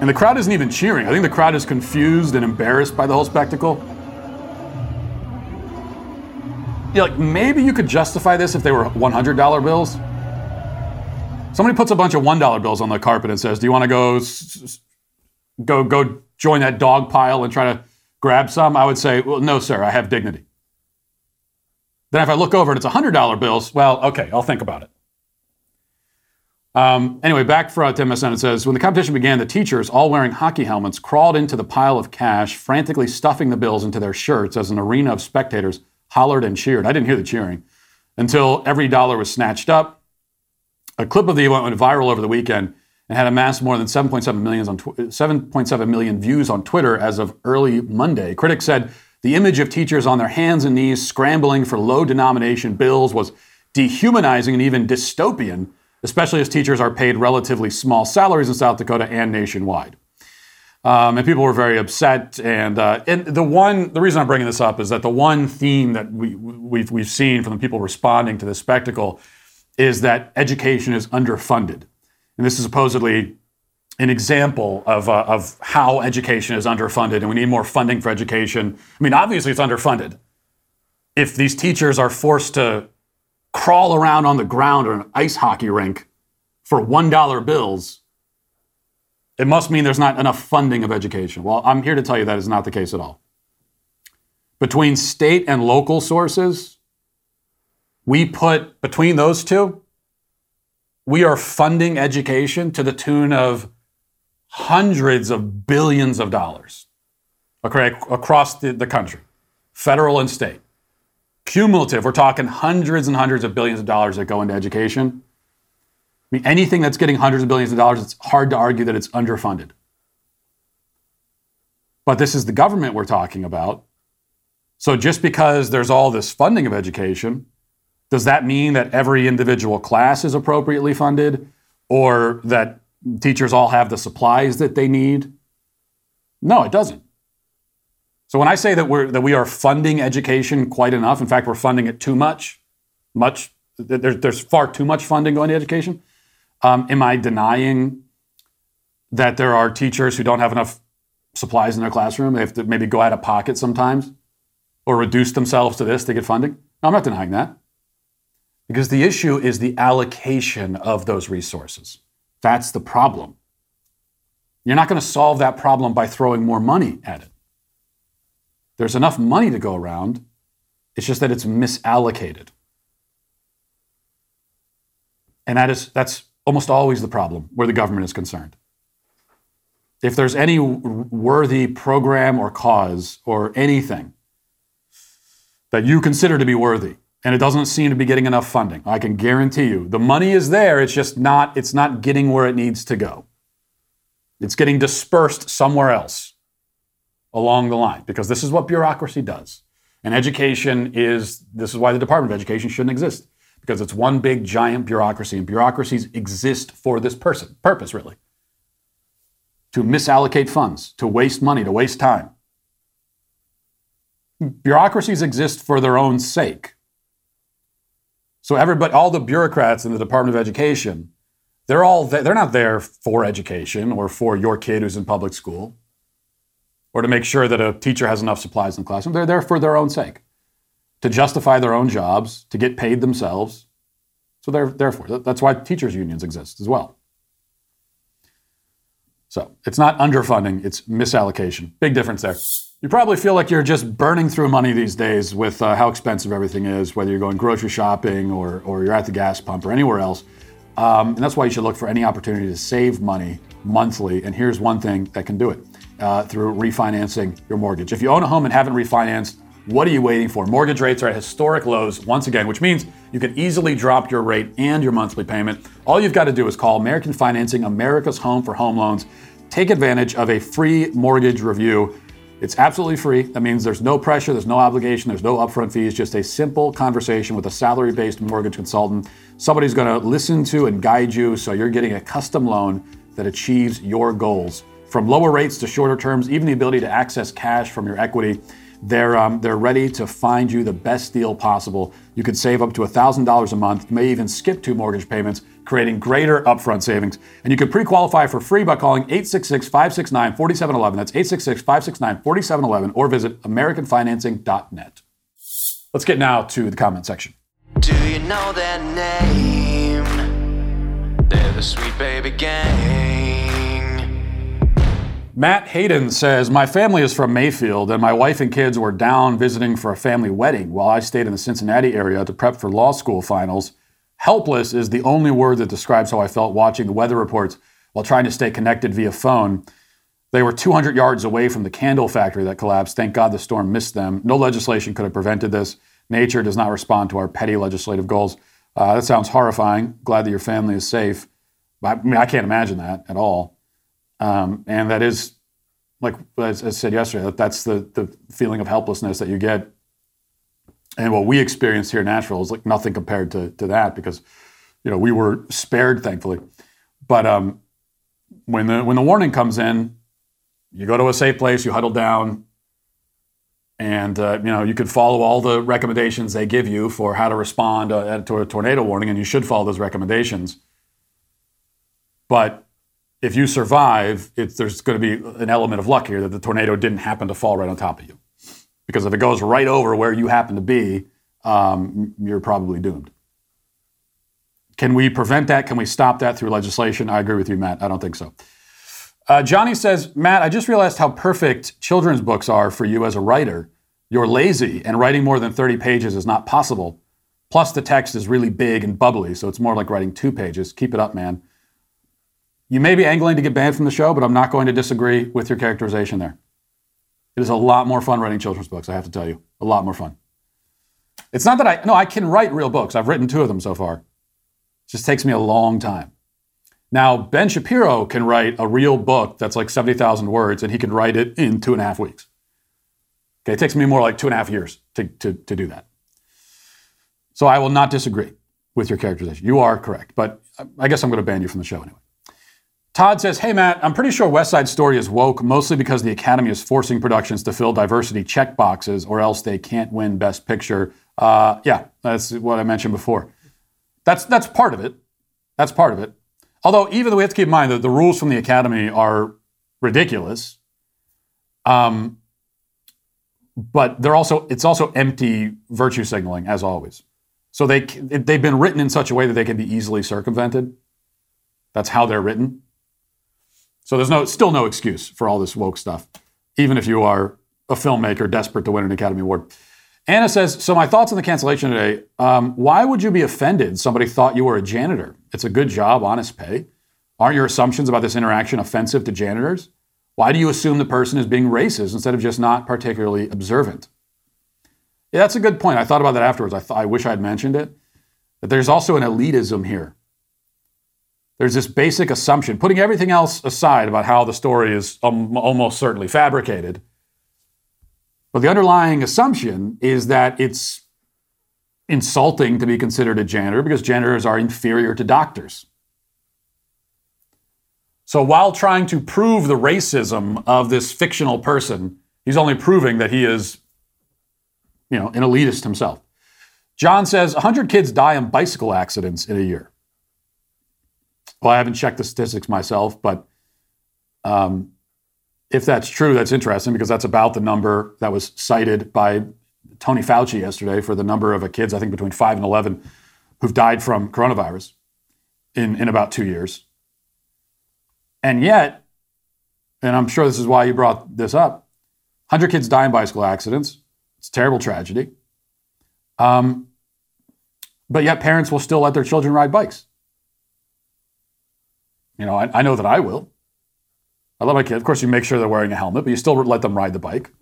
And the crowd isn't even cheering. I think the crowd is confused and embarrassed by the whole spectacle. Yeah, like maybe you could justify this if they were $100 bills. Somebody puts a bunch of one dollar bills on the carpet and says, "Do you want to go go go join that dog pile and try to grab some?" I would say, "Well, no, sir. I have dignity." Then if I look over and it's hundred dollar bills, well, okay, I'll think about it. Um, anyway, back for uh, Tim MSN, it says when the competition began, the teachers, all wearing hockey helmets, crawled into the pile of cash, frantically stuffing the bills into their shirts as an arena of spectators hollered and cheered. I didn't hear the cheering until every dollar was snatched up. A clip of the event went viral over the weekend and had amassed more than 7.7 million, on tw- 7.7 million views on Twitter as of early Monday. Critics said the image of teachers on their hands and knees scrambling for low denomination bills was dehumanizing and even dystopian, especially as teachers are paid relatively small salaries in South Dakota and nationwide. Um, and people were very upset. And, uh, and the one, the reason I'm bringing this up is that the one theme that we, we've, we've seen from the people responding to this spectacle is that education is underfunded. And this is supposedly an example of, uh, of how education is underfunded and we need more funding for education. I mean, obviously it's underfunded. If these teachers are forced to crawl around on the ground or an ice hockey rink for $1 bills, it must mean there's not enough funding of education. Well, I'm here to tell you that is not the case at all. Between state and local sources, we put between those two, we are funding education to the tune of hundreds of billions of dollars across the, the country, federal and state. Cumulative, we're talking hundreds and hundreds of billions of dollars that go into education. I mean, anything that's getting hundreds of billions of dollars, it's hard to argue that it's underfunded. But this is the government we're talking about. So just because there's all this funding of education, does that mean that every individual class is appropriately funded or that teachers all have the supplies that they need? No, it doesn't. So when I say that we're that we are funding education quite enough, in fact, we're funding it too much, much there's, there's far too much funding going to education. Um, am I denying that there are teachers who don't have enough supplies in their classroom? They have to maybe go out of pocket sometimes or reduce themselves to this to get funding? No, I'm not denying that. Because the issue is the allocation of those resources. That's the problem. You're not going to solve that problem by throwing more money at it. There's enough money to go around. It's just that it's misallocated. And that is that's almost always the problem where the government is concerned. If there's any worthy program or cause or anything that you consider to be worthy, and it doesn't seem to be getting enough funding, I can guarantee you the money is there. It's just not, it's not getting where it needs to go. It's getting dispersed somewhere else along the line because this is what bureaucracy does. And education is, this is why the Department of Education shouldn't exist because it's one big giant bureaucracy, and bureaucracies exist for this person purpose, really. To misallocate funds, to waste money, to waste time. Bureaucracies exist for their own sake. So everybody, all the bureaucrats in the Department of Education, they're all they're not there for education or for your kid who's in public school or to make sure that a teacher has enough supplies in the classroom. They're there for their own sake to justify their own jobs, to get paid themselves. So they're therefore, that's why teachers' unions exist as well. So it's not underfunding, it's misallocation. Big difference there. You probably feel like you're just burning through money these days with uh, how expensive everything is, whether you're going grocery shopping or, or you're at the gas pump or anywhere else. Um, and that's why you should look for any opportunity to save money monthly. And here's one thing that can do it uh, through refinancing your mortgage. If you own a home and haven't refinanced, what are you waiting for? Mortgage rates are at historic lows once again, which means you can easily drop your rate and your monthly payment. All you've got to do is call American Financing, America's Home for Home Loans. Take advantage of a free mortgage review. It's absolutely free. That means there's no pressure, there's no obligation, there's no upfront fees, just a simple conversation with a salary based mortgage consultant. Somebody's going to listen to and guide you so you're getting a custom loan that achieves your goals. From lower rates to shorter terms, even the ability to access cash from your equity. They're, um, they're ready to find you the best deal possible. You could save up to $1,000 a month. You may even skip two mortgage payments, creating greater upfront savings. And you can pre qualify for free by calling 866 569 4711. That's 866 569 4711 or visit AmericanFinancing.net. Let's get now to the comment section. Do you know their name? They're the sweet baby gang. Matt Hayden says, My family is from Mayfield, and my wife and kids were down visiting for a family wedding while I stayed in the Cincinnati area to prep for law school finals. Helpless is the only word that describes how I felt watching the weather reports while trying to stay connected via phone. They were 200 yards away from the candle factory that collapsed. Thank God the storm missed them. No legislation could have prevented this. Nature does not respond to our petty legislative goals. Uh, that sounds horrifying. Glad that your family is safe. I mean, I can't imagine that at all. Um, and that is, like as I said yesterday, that that's the, the feeling of helplessness that you get. And what we experienced here in Nashville is like nothing compared to, to that because, you know, we were spared, thankfully. But um, when the when the warning comes in, you go to a safe place, you huddle down, and uh, you know you could follow all the recommendations they give you for how to respond uh, to a tornado warning, and you should follow those recommendations. But if you survive, there's going to be an element of luck here that the tornado didn't happen to fall right on top of you, because if it goes right over where you happen to be, um, you're probably doomed. Can we prevent that? Can we stop that through legislation? I agree with you, Matt. I don't think so. Uh, Johnny says, Matt, I just realized how perfect children's books are for you as a writer. You're lazy, and writing more than 30 pages is not possible. Plus, the text is really big and bubbly, so it's more like writing two pages. Keep it up, man. You may be angling to get banned from the show, but I'm not going to disagree with your characterization there. It is a lot more fun writing children's books, I have to tell you. A lot more fun. It's not that I, no, I can write real books. I've written two of them so far. It just takes me a long time. Now, Ben Shapiro can write a real book that's like 70,000 words, and he can write it in two and a half weeks. Okay, it takes me more like two and a half years to, to, to do that. So I will not disagree with your characterization. You are correct, but I guess I'm going to ban you from the show anyway. Todd says, Hey, Matt, I'm pretty sure West Side Story is woke mostly because the Academy is forcing productions to fill diversity check boxes or else they can't win Best Picture. Uh, yeah, that's what I mentioned before. That's, that's part of it. That's part of it. Although, even though we have to keep in mind that the rules from the academy are ridiculous, um, but they're also it's also empty virtue signaling as always. So they they've been written in such a way that they can be easily circumvented. That's how they're written. So there's no still no excuse for all this woke stuff, even if you are a filmmaker desperate to win an Academy Award. Anna says, so my thoughts on the cancellation today. Um, why would you be offended somebody thought you were a janitor? It's a good job, honest pay. Aren't your assumptions about this interaction offensive to janitors? Why do you assume the person is being racist instead of just not particularly observant? Yeah, that's a good point. I thought about that afterwards. I, th- I wish I'd mentioned it. But there's also an elitism here. There's this basic assumption, putting everything else aside about how the story is um, almost certainly fabricated but the underlying assumption is that it's insulting to be considered a janitor because janitors are inferior to doctors. So while trying to prove the racism of this fictional person, he's only proving that he is, you know, an elitist himself. John says 100 kids die in bicycle accidents in a year. Well, I haven't checked the statistics myself, but um, if that's true, that's interesting because that's about the number that was cited by Tony Fauci yesterday for the number of kids, I think between 5 and 11, who've died from coronavirus in, in about two years. And yet, and I'm sure this is why you brought this up 100 kids die in bicycle accidents. It's a terrible tragedy. Um, but yet, parents will still let their children ride bikes. You know, I, I know that I will. I love my kids. Of course, you make sure they're wearing a helmet, but you still let them ride the bike.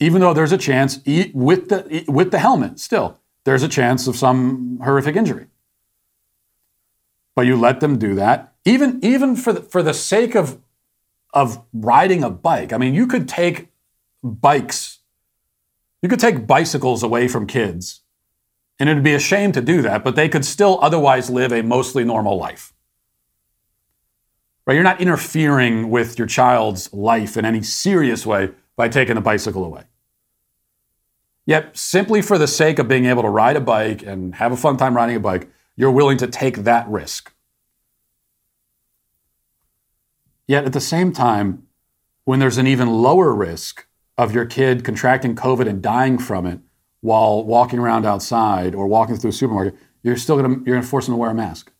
Even though there's a chance with the, with the helmet, still, there's a chance of some horrific injury. But you let them do that, even, even for, the, for the sake of, of riding a bike. I mean, you could take bikes, you could take bicycles away from kids, and it'd be a shame to do that, but they could still otherwise live a mostly normal life right? You're not interfering with your child's life in any serious way by taking the bicycle away. Yet, simply for the sake of being able to ride a bike and have a fun time riding a bike, you're willing to take that risk. Yet, at the same time, when there's an even lower risk of your kid contracting COVID and dying from it while walking around outside or walking through a supermarket, you're still to you're to force them to wear a mask.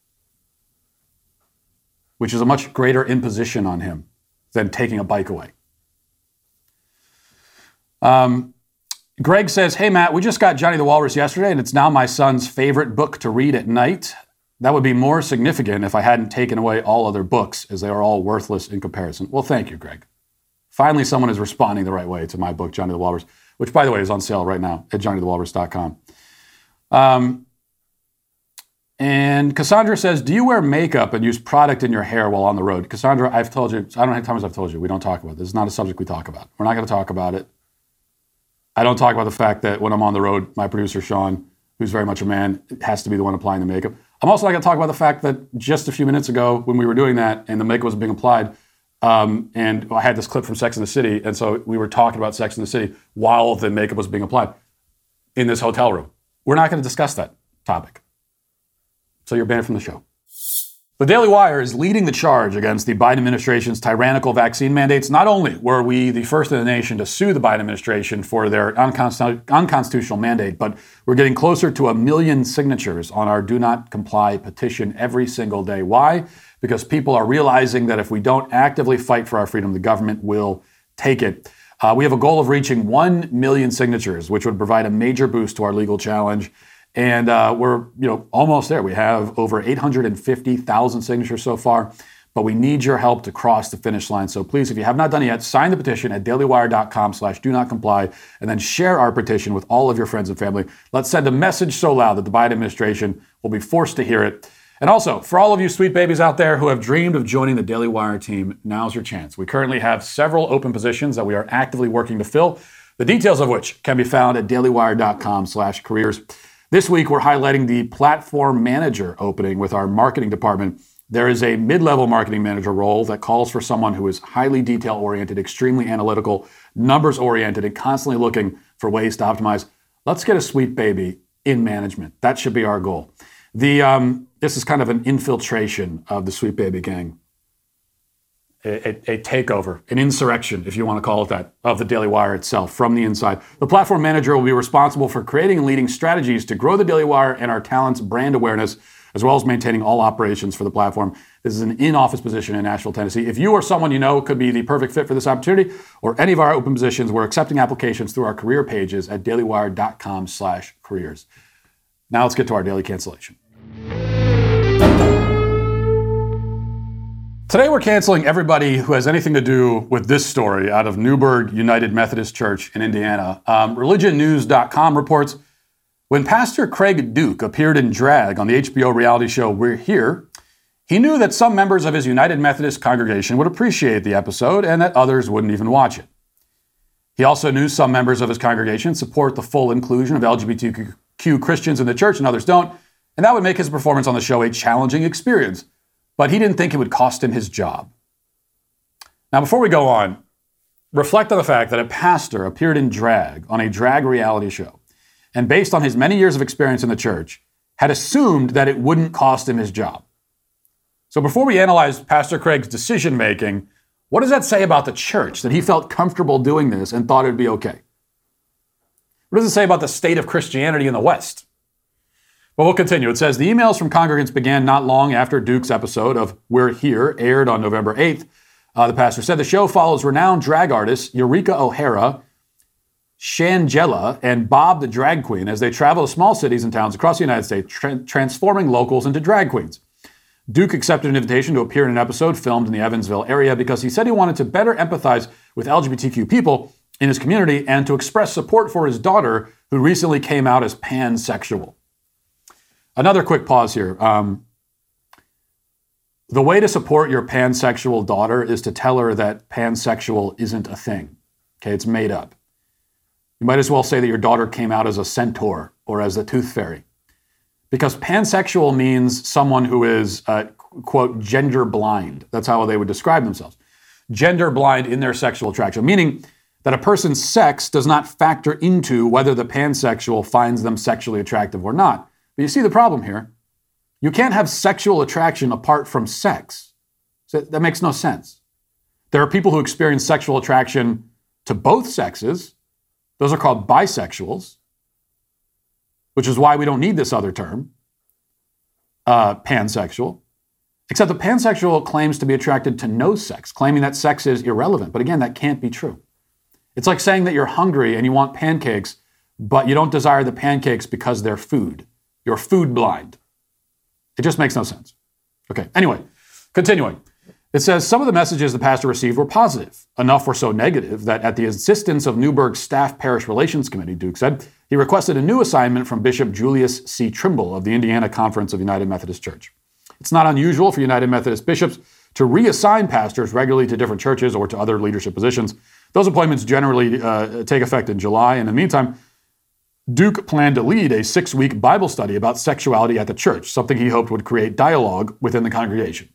Which is a much greater imposition on him than taking a bike away. Um, Greg says, Hey, Matt, we just got Johnny the Walrus yesterday, and it's now my son's favorite book to read at night. That would be more significant if I hadn't taken away all other books, as they are all worthless in comparison. Well, thank you, Greg. Finally, someone is responding the right way to my book, Johnny the Walrus, which, by the way, is on sale right now at johnnythewalrus.com. Um, and Cassandra says, Do you wear makeup and use product in your hair while on the road? Cassandra, I've told you, I don't know how many times I've told you, we don't talk about. This is not a subject we talk about. We're not going to talk about it. I don't talk about the fact that when I'm on the road, my producer, Sean, who's very much a man, has to be the one applying the makeup. I'm also not going to talk about the fact that just a few minutes ago, when we were doing that and the makeup was being applied, um, and I had this clip from Sex in the City, and so we were talking about Sex in the City while the makeup was being applied in this hotel room. We're not going to discuss that topic. So you're banned from the show. The Daily Wire is leading the charge against the Biden administration's tyrannical vaccine mandates. Not only were we the first in the nation to sue the Biden administration for their unconstitutional mandate, but we're getting closer to a million signatures on our do not comply petition every single day. Why? Because people are realizing that if we don't actively fight for our freedom, the government will take it. Uh, we have a goal of reaching 1 million signatures, which would provide a major boost to our legal challenge. And uh, we're you know almost there. We have over 850,000 signatures so far, but we need your help to cross the finish line. So please, if you have not done it yet, sign the petition at dailywire.com slash do not comply, and then share our petition with all of your friends and family. Let's send a message so loud that the Biden administration will be forced to hear it. And also, for all of you sweet babies out there who have dreamed of joining the Daily Wire team, now's your chance. We currently have several open positions that we are actively working to fill, the details of which can be found at dailywire.com slash careers. This week, we're highlighting the platform manager opening with our marketing department. There is a mid level marketing manager role that calls for someone who is highly detail oriented, extremely analytical, numbers oriented, and constantly looking for ways to optimize. Let's get a sweet baby in management. That should be our goal. The, um, this is kind of an infiltration of the sweet baby gang a, a, takeover, an insurrection, if you want to call it that, of the Daily Wire itself from the inside. The platform manager will be responsible for creating and leading strategies to grow the Daily Wire and our talent's brand awareness, as well as maintaining all operations for the platform. This is an in-office position in Nashville, Tennessee. If you or someone you know could be the perfect fit for this opportunity, or any of our open positions, we're accepting applications through our career pages at dailywire.com slash careers. Now let's get to our daily cancellation. Today, we're canceling everybody who has anything to do with this story out of Newburgh United Methodist Church in Indiana. Um, ReligionNews.com reports when Pastor Craig Duke appeared in drag on the HBO reality show We're Here, he knew that some members of his United Methodist congregation would appreciate the episode and that others wouldn't even watch it. He also knew some members of his congregation support the full inclusion of LGBTQ Christians in the church and others don't, and that would make his performance on the show a challenging experience but he didn't think it would cost him his job. Now, before we go on, reflect on the fact that a pastor appeared in drag on a drag reality show, and based on his many years of experience in the church, had assumed that it wouldn't cost him his job. So, before we analyze Pastor Craig's decision making, what does that say about the church that he felt comfortable doing this and thought it'd be okay? What does it say about the state of Christianity in the West? But we'll continue. It says the emails from congregants began not long after Duke's episode of We're Here aired on November 8th. Uh, the pastor said the show follows renowned drag artists Eureka O'Hara, Shangela, and Bob the Drag Queen as they travel to small cities and towns across the United States, tra- transforming locals into drag queens. Duke accepted an invitation to appear in an episode filmed in the Evansville area because he said he wanted to better empathize with LGBTQ people in his community and to express support for his daughter, who recently came out as pansexual. Another quick pause here. Um, the way to support your pansexual daughter is to tell her that pansexual isn't a thing. Okay, it's made up. You might as well say that your daughter came out as a centaur or as a tooth fairy. Because pansexual means someone who is, uh, quote, gender blind. That's how they would describe themselves. Gender blind in their sexual attraction, meaning that a person's sex does not factor into whether the pansexual finds them sexually attractive or not. But you see the problem here. You can't have sexual attraction apart from sex. So that makes no sense. There are people who experience sexual attraction to both sexes. Those are called bisexuals, which is why we don't need this other term, uh, pansexual. Except the pansexual claims to be attracted to no sex, claiming that sex is irrelevant. But again, that can't be true. It's like saying that you're hungry and you want pancakes, but you don't desire the pancakes because they're food. You're food blind. It just makes no sense. Okay, anyway, continuing. It says some of the messages the pastor received were positive. Enough were so negative that at the insistence of Newburgh's staff parish relations committee, Duke said, he requested a new assignment from Bishop Julius C. Trimble of the Indiana Conference of United Methodist Church. It's not unusual for United Methodist bishops to reassign pastors regularly to different churches or to other leadership positions. Those appointments generally uh, take effect in July. In the meantime, Duke planned to lead a six week Bible study about sexuality at the church, something he hoped would create dialogue within the congregation.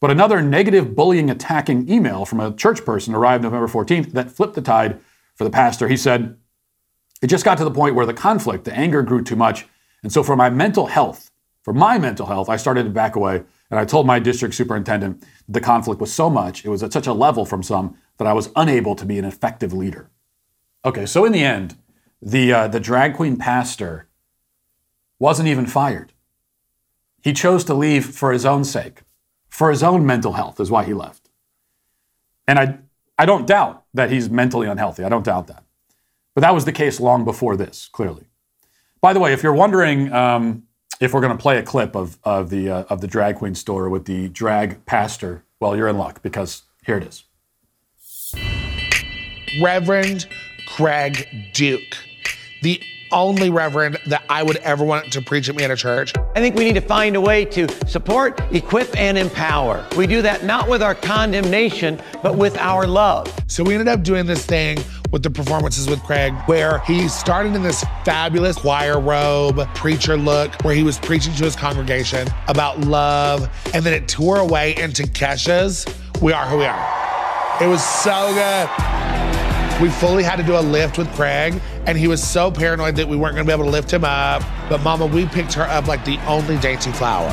But another negative, bullying, attacking email from a church person arrived November 14th that flipped the tide for the pastor. He said, It just got to the point where the conflict, the anger grew too much. And so, for my mental health, for my mental health, I started to back away. And I told my district superintendent the conflict was so much, it was at such a level from some, that I was unable to be an effective leader. Okay, so in the end, the, uh, the drag queen pastor wasn't even fired. He chose to leave for his own sake, for his own mental health, is why he left. And I, I don't doubt that he's mentally unhealthy. I don't doubt that. But that was the case long before this, clearly. By the way, if you're wondering um, if we're going to play a clip of, of, the, uh, of the drag queen store with the drag pastor, well, you're in luck because here it is. Reverend Craig Duke, the only reverend that I would ever want to preach at me at a church. I think we need to find a way to support, equip, and empower. We do that not with our condemnation, but with our love. So we ended up doing this thing with the performances with Craig, where he started in this fabulous choir robe, preacher look, where he was preaching to his congregation about love. And then it tore away into Kesha's We Are Who We Are. It was so good. We fully had to do a lift with Craig, and he was so paranoid that we weren't gonna be able to lift him up. But Mama, we picked her up like the only dainty flower.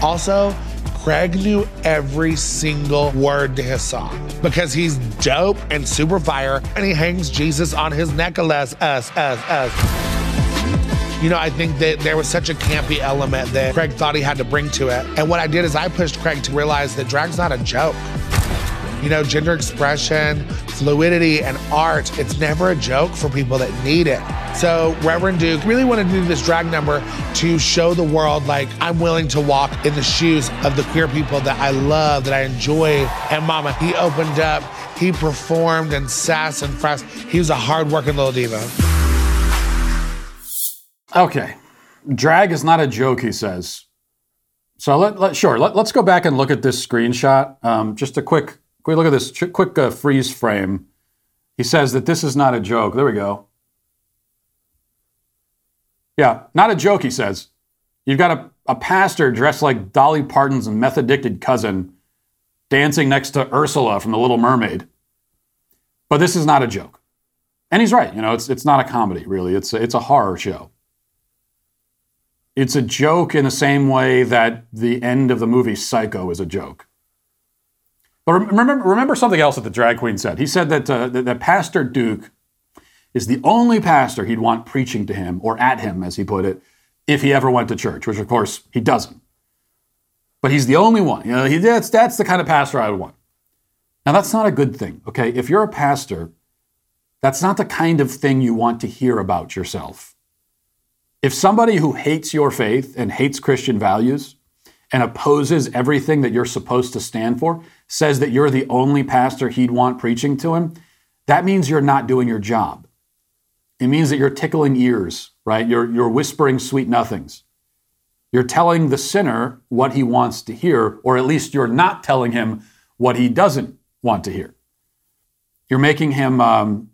Also, Craig knew every single word to his song because he's dope and super fire, and he hangs Jesus on his necklace. Us, us, us. You know, I think that there was such a campy element that Craig thought he had to bring to it. And what I did is I pushed Craig to realize that drag's not a joke. You know, gender expression, fluidity, and art, it's never a joke for people that need it. So, Reverend Duke really wanted to do this drag number to show the world, like, I'm willing to walk in the shoes of the queer people that I love, that I enjoy. And Mama, he opened up, he performed and sass and frass. He was a hardworking little diva. Okay. Drag is not a joke, he says. So let, let sure let, us go back and look at this screenshot. Um, just a quick quick look at this ch- quick uh, freeze frame. He says that this is not a joke. There we go. Yeah, not a joke. He says you've got a, a pastor dressed like Dolly Parton's meth addicted cousin dancing next to Ursula from The Little Mermaid. But this is not a joke. And he's right. You know, it's it's not a comedy really. It's a, it's a horror show it's a joke in the same way that the end of the movie Psycho is a joke. But remember, remember something else that the drag queen said. He said that, uh, that, that Pastor Duke is the only pastor he'd want preaching to him, or at him, as he put it, if he ever went to church, which of course he doesn't. But he's the only one. You know, he, that's, that's the kind of pastor I would want. Now, that's not a good thing, okay? If you're a pastor, that's not the kind of thing you want to hear about yourself. If somebody who hates your faith and hates Christian values and opposes everything that you're supposed to stand for says that you're the only pastor he'd want preaching to him, that means you're not doing your job. It means that you're tickling ears, right? You're, you're whispering sweet nothings. You're telling the sinner what he wants to hear, or at least you're not telling him what he doesn't want to hear. You're making him um,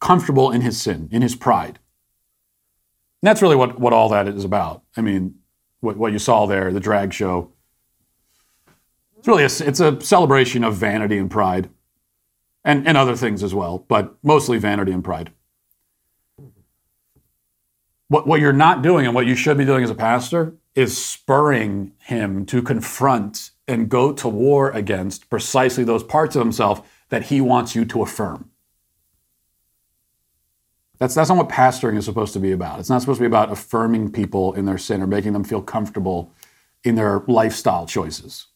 comfortable in his sin, in his pride. And that's really what, what all that is about. I mean, what, what you saw there, the drag show. It's really a, it's a celebration of vanity and pride, and, and other things as well, but mostly vanity and pride. What, what you're not doing and what you should be doing as a pastor is spurring him to confront and go to war against precisely those parts of himself that he wants you to affirm. That's, that's not what pastoring is supposed to be about. It's not supposed to be about affirming people in their sin or making them feel comfortable in their lifestyle choices.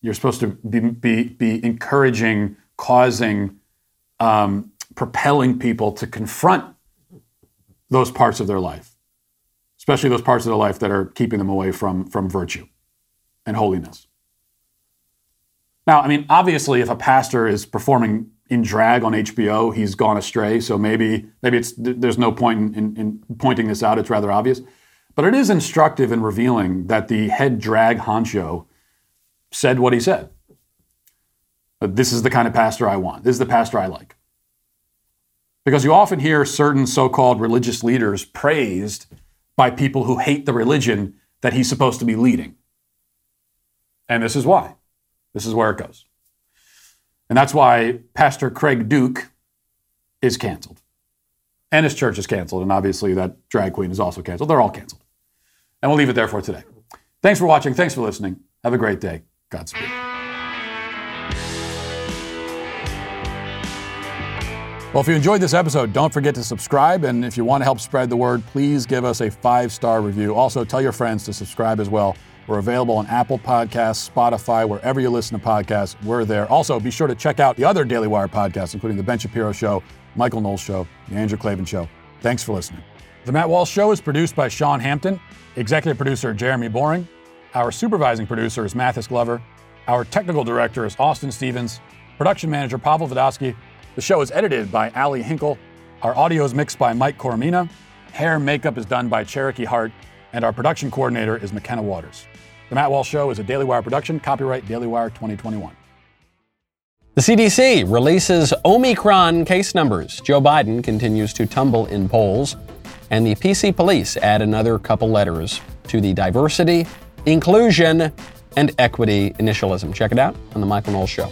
You're supposed to be, be, be encouraging, causing, um, propelling people to confront those parts of their life, especially those parts of their life that are keeping them away from, from virtue and holiness. Now, I mean, obviously, if a pastor is performing in drag on HBO, he's gone astray. So maybe maybe it's there's no point in, in, in pointing this out. It's rather obvious, but it is instructive and revealing that the head drag honcho said what he said. This is the kind of pastor I want. This is the pastor I like. Because you often hear certain so called religious leaders praised by people who hate the religion that he's supposed to be leading. And this is why. This is where it goes. And that's why Pastor Craig Duke is canceled. And his church is canceled. And obviously, that drag queen is also canceled. They're all canceled. And we'll leave it there for today. Thanks for watching. Thanks for listening. Have a great day. Godspeed. Well, if you enjoyed this episode, don't forget to subscribe. And if you want to help spread the word, please give us a five star review. Also, tell your friends to subscribe as well. We're available on Apple Podcasts, Spotify, wherever you listen to podcasts. We're there. Also, be sure to check out the other Daily Wire podcasts, including The Ben Shapiro Show, Michael Knowles Show, The Andrew Klavan Show. Thanks for listening. The Matt Walsh Show is produced by Sean Hampton, executive producer Jeremy Boring. Our supervising producer is Mathis Glover. Our technical director is Austin Stevens. Production manager Pavel Vodosky. The show is edited by Ali Hinkle. Our audio is mixed by Mike Coromina. Hair and makeup is done by Cherokee Hart. And our production coordinator is McKenna Waters. The Matt Walsh Show is a Daily Wire production, copyright Daily Wire 2021. The CDC releases Omicron case numbers. Joe Biden continues to tumble in polls. And the PC police add another couple letters to the diversity, inclusion, and equity initialism. Check it out on The Michael Knowles Show.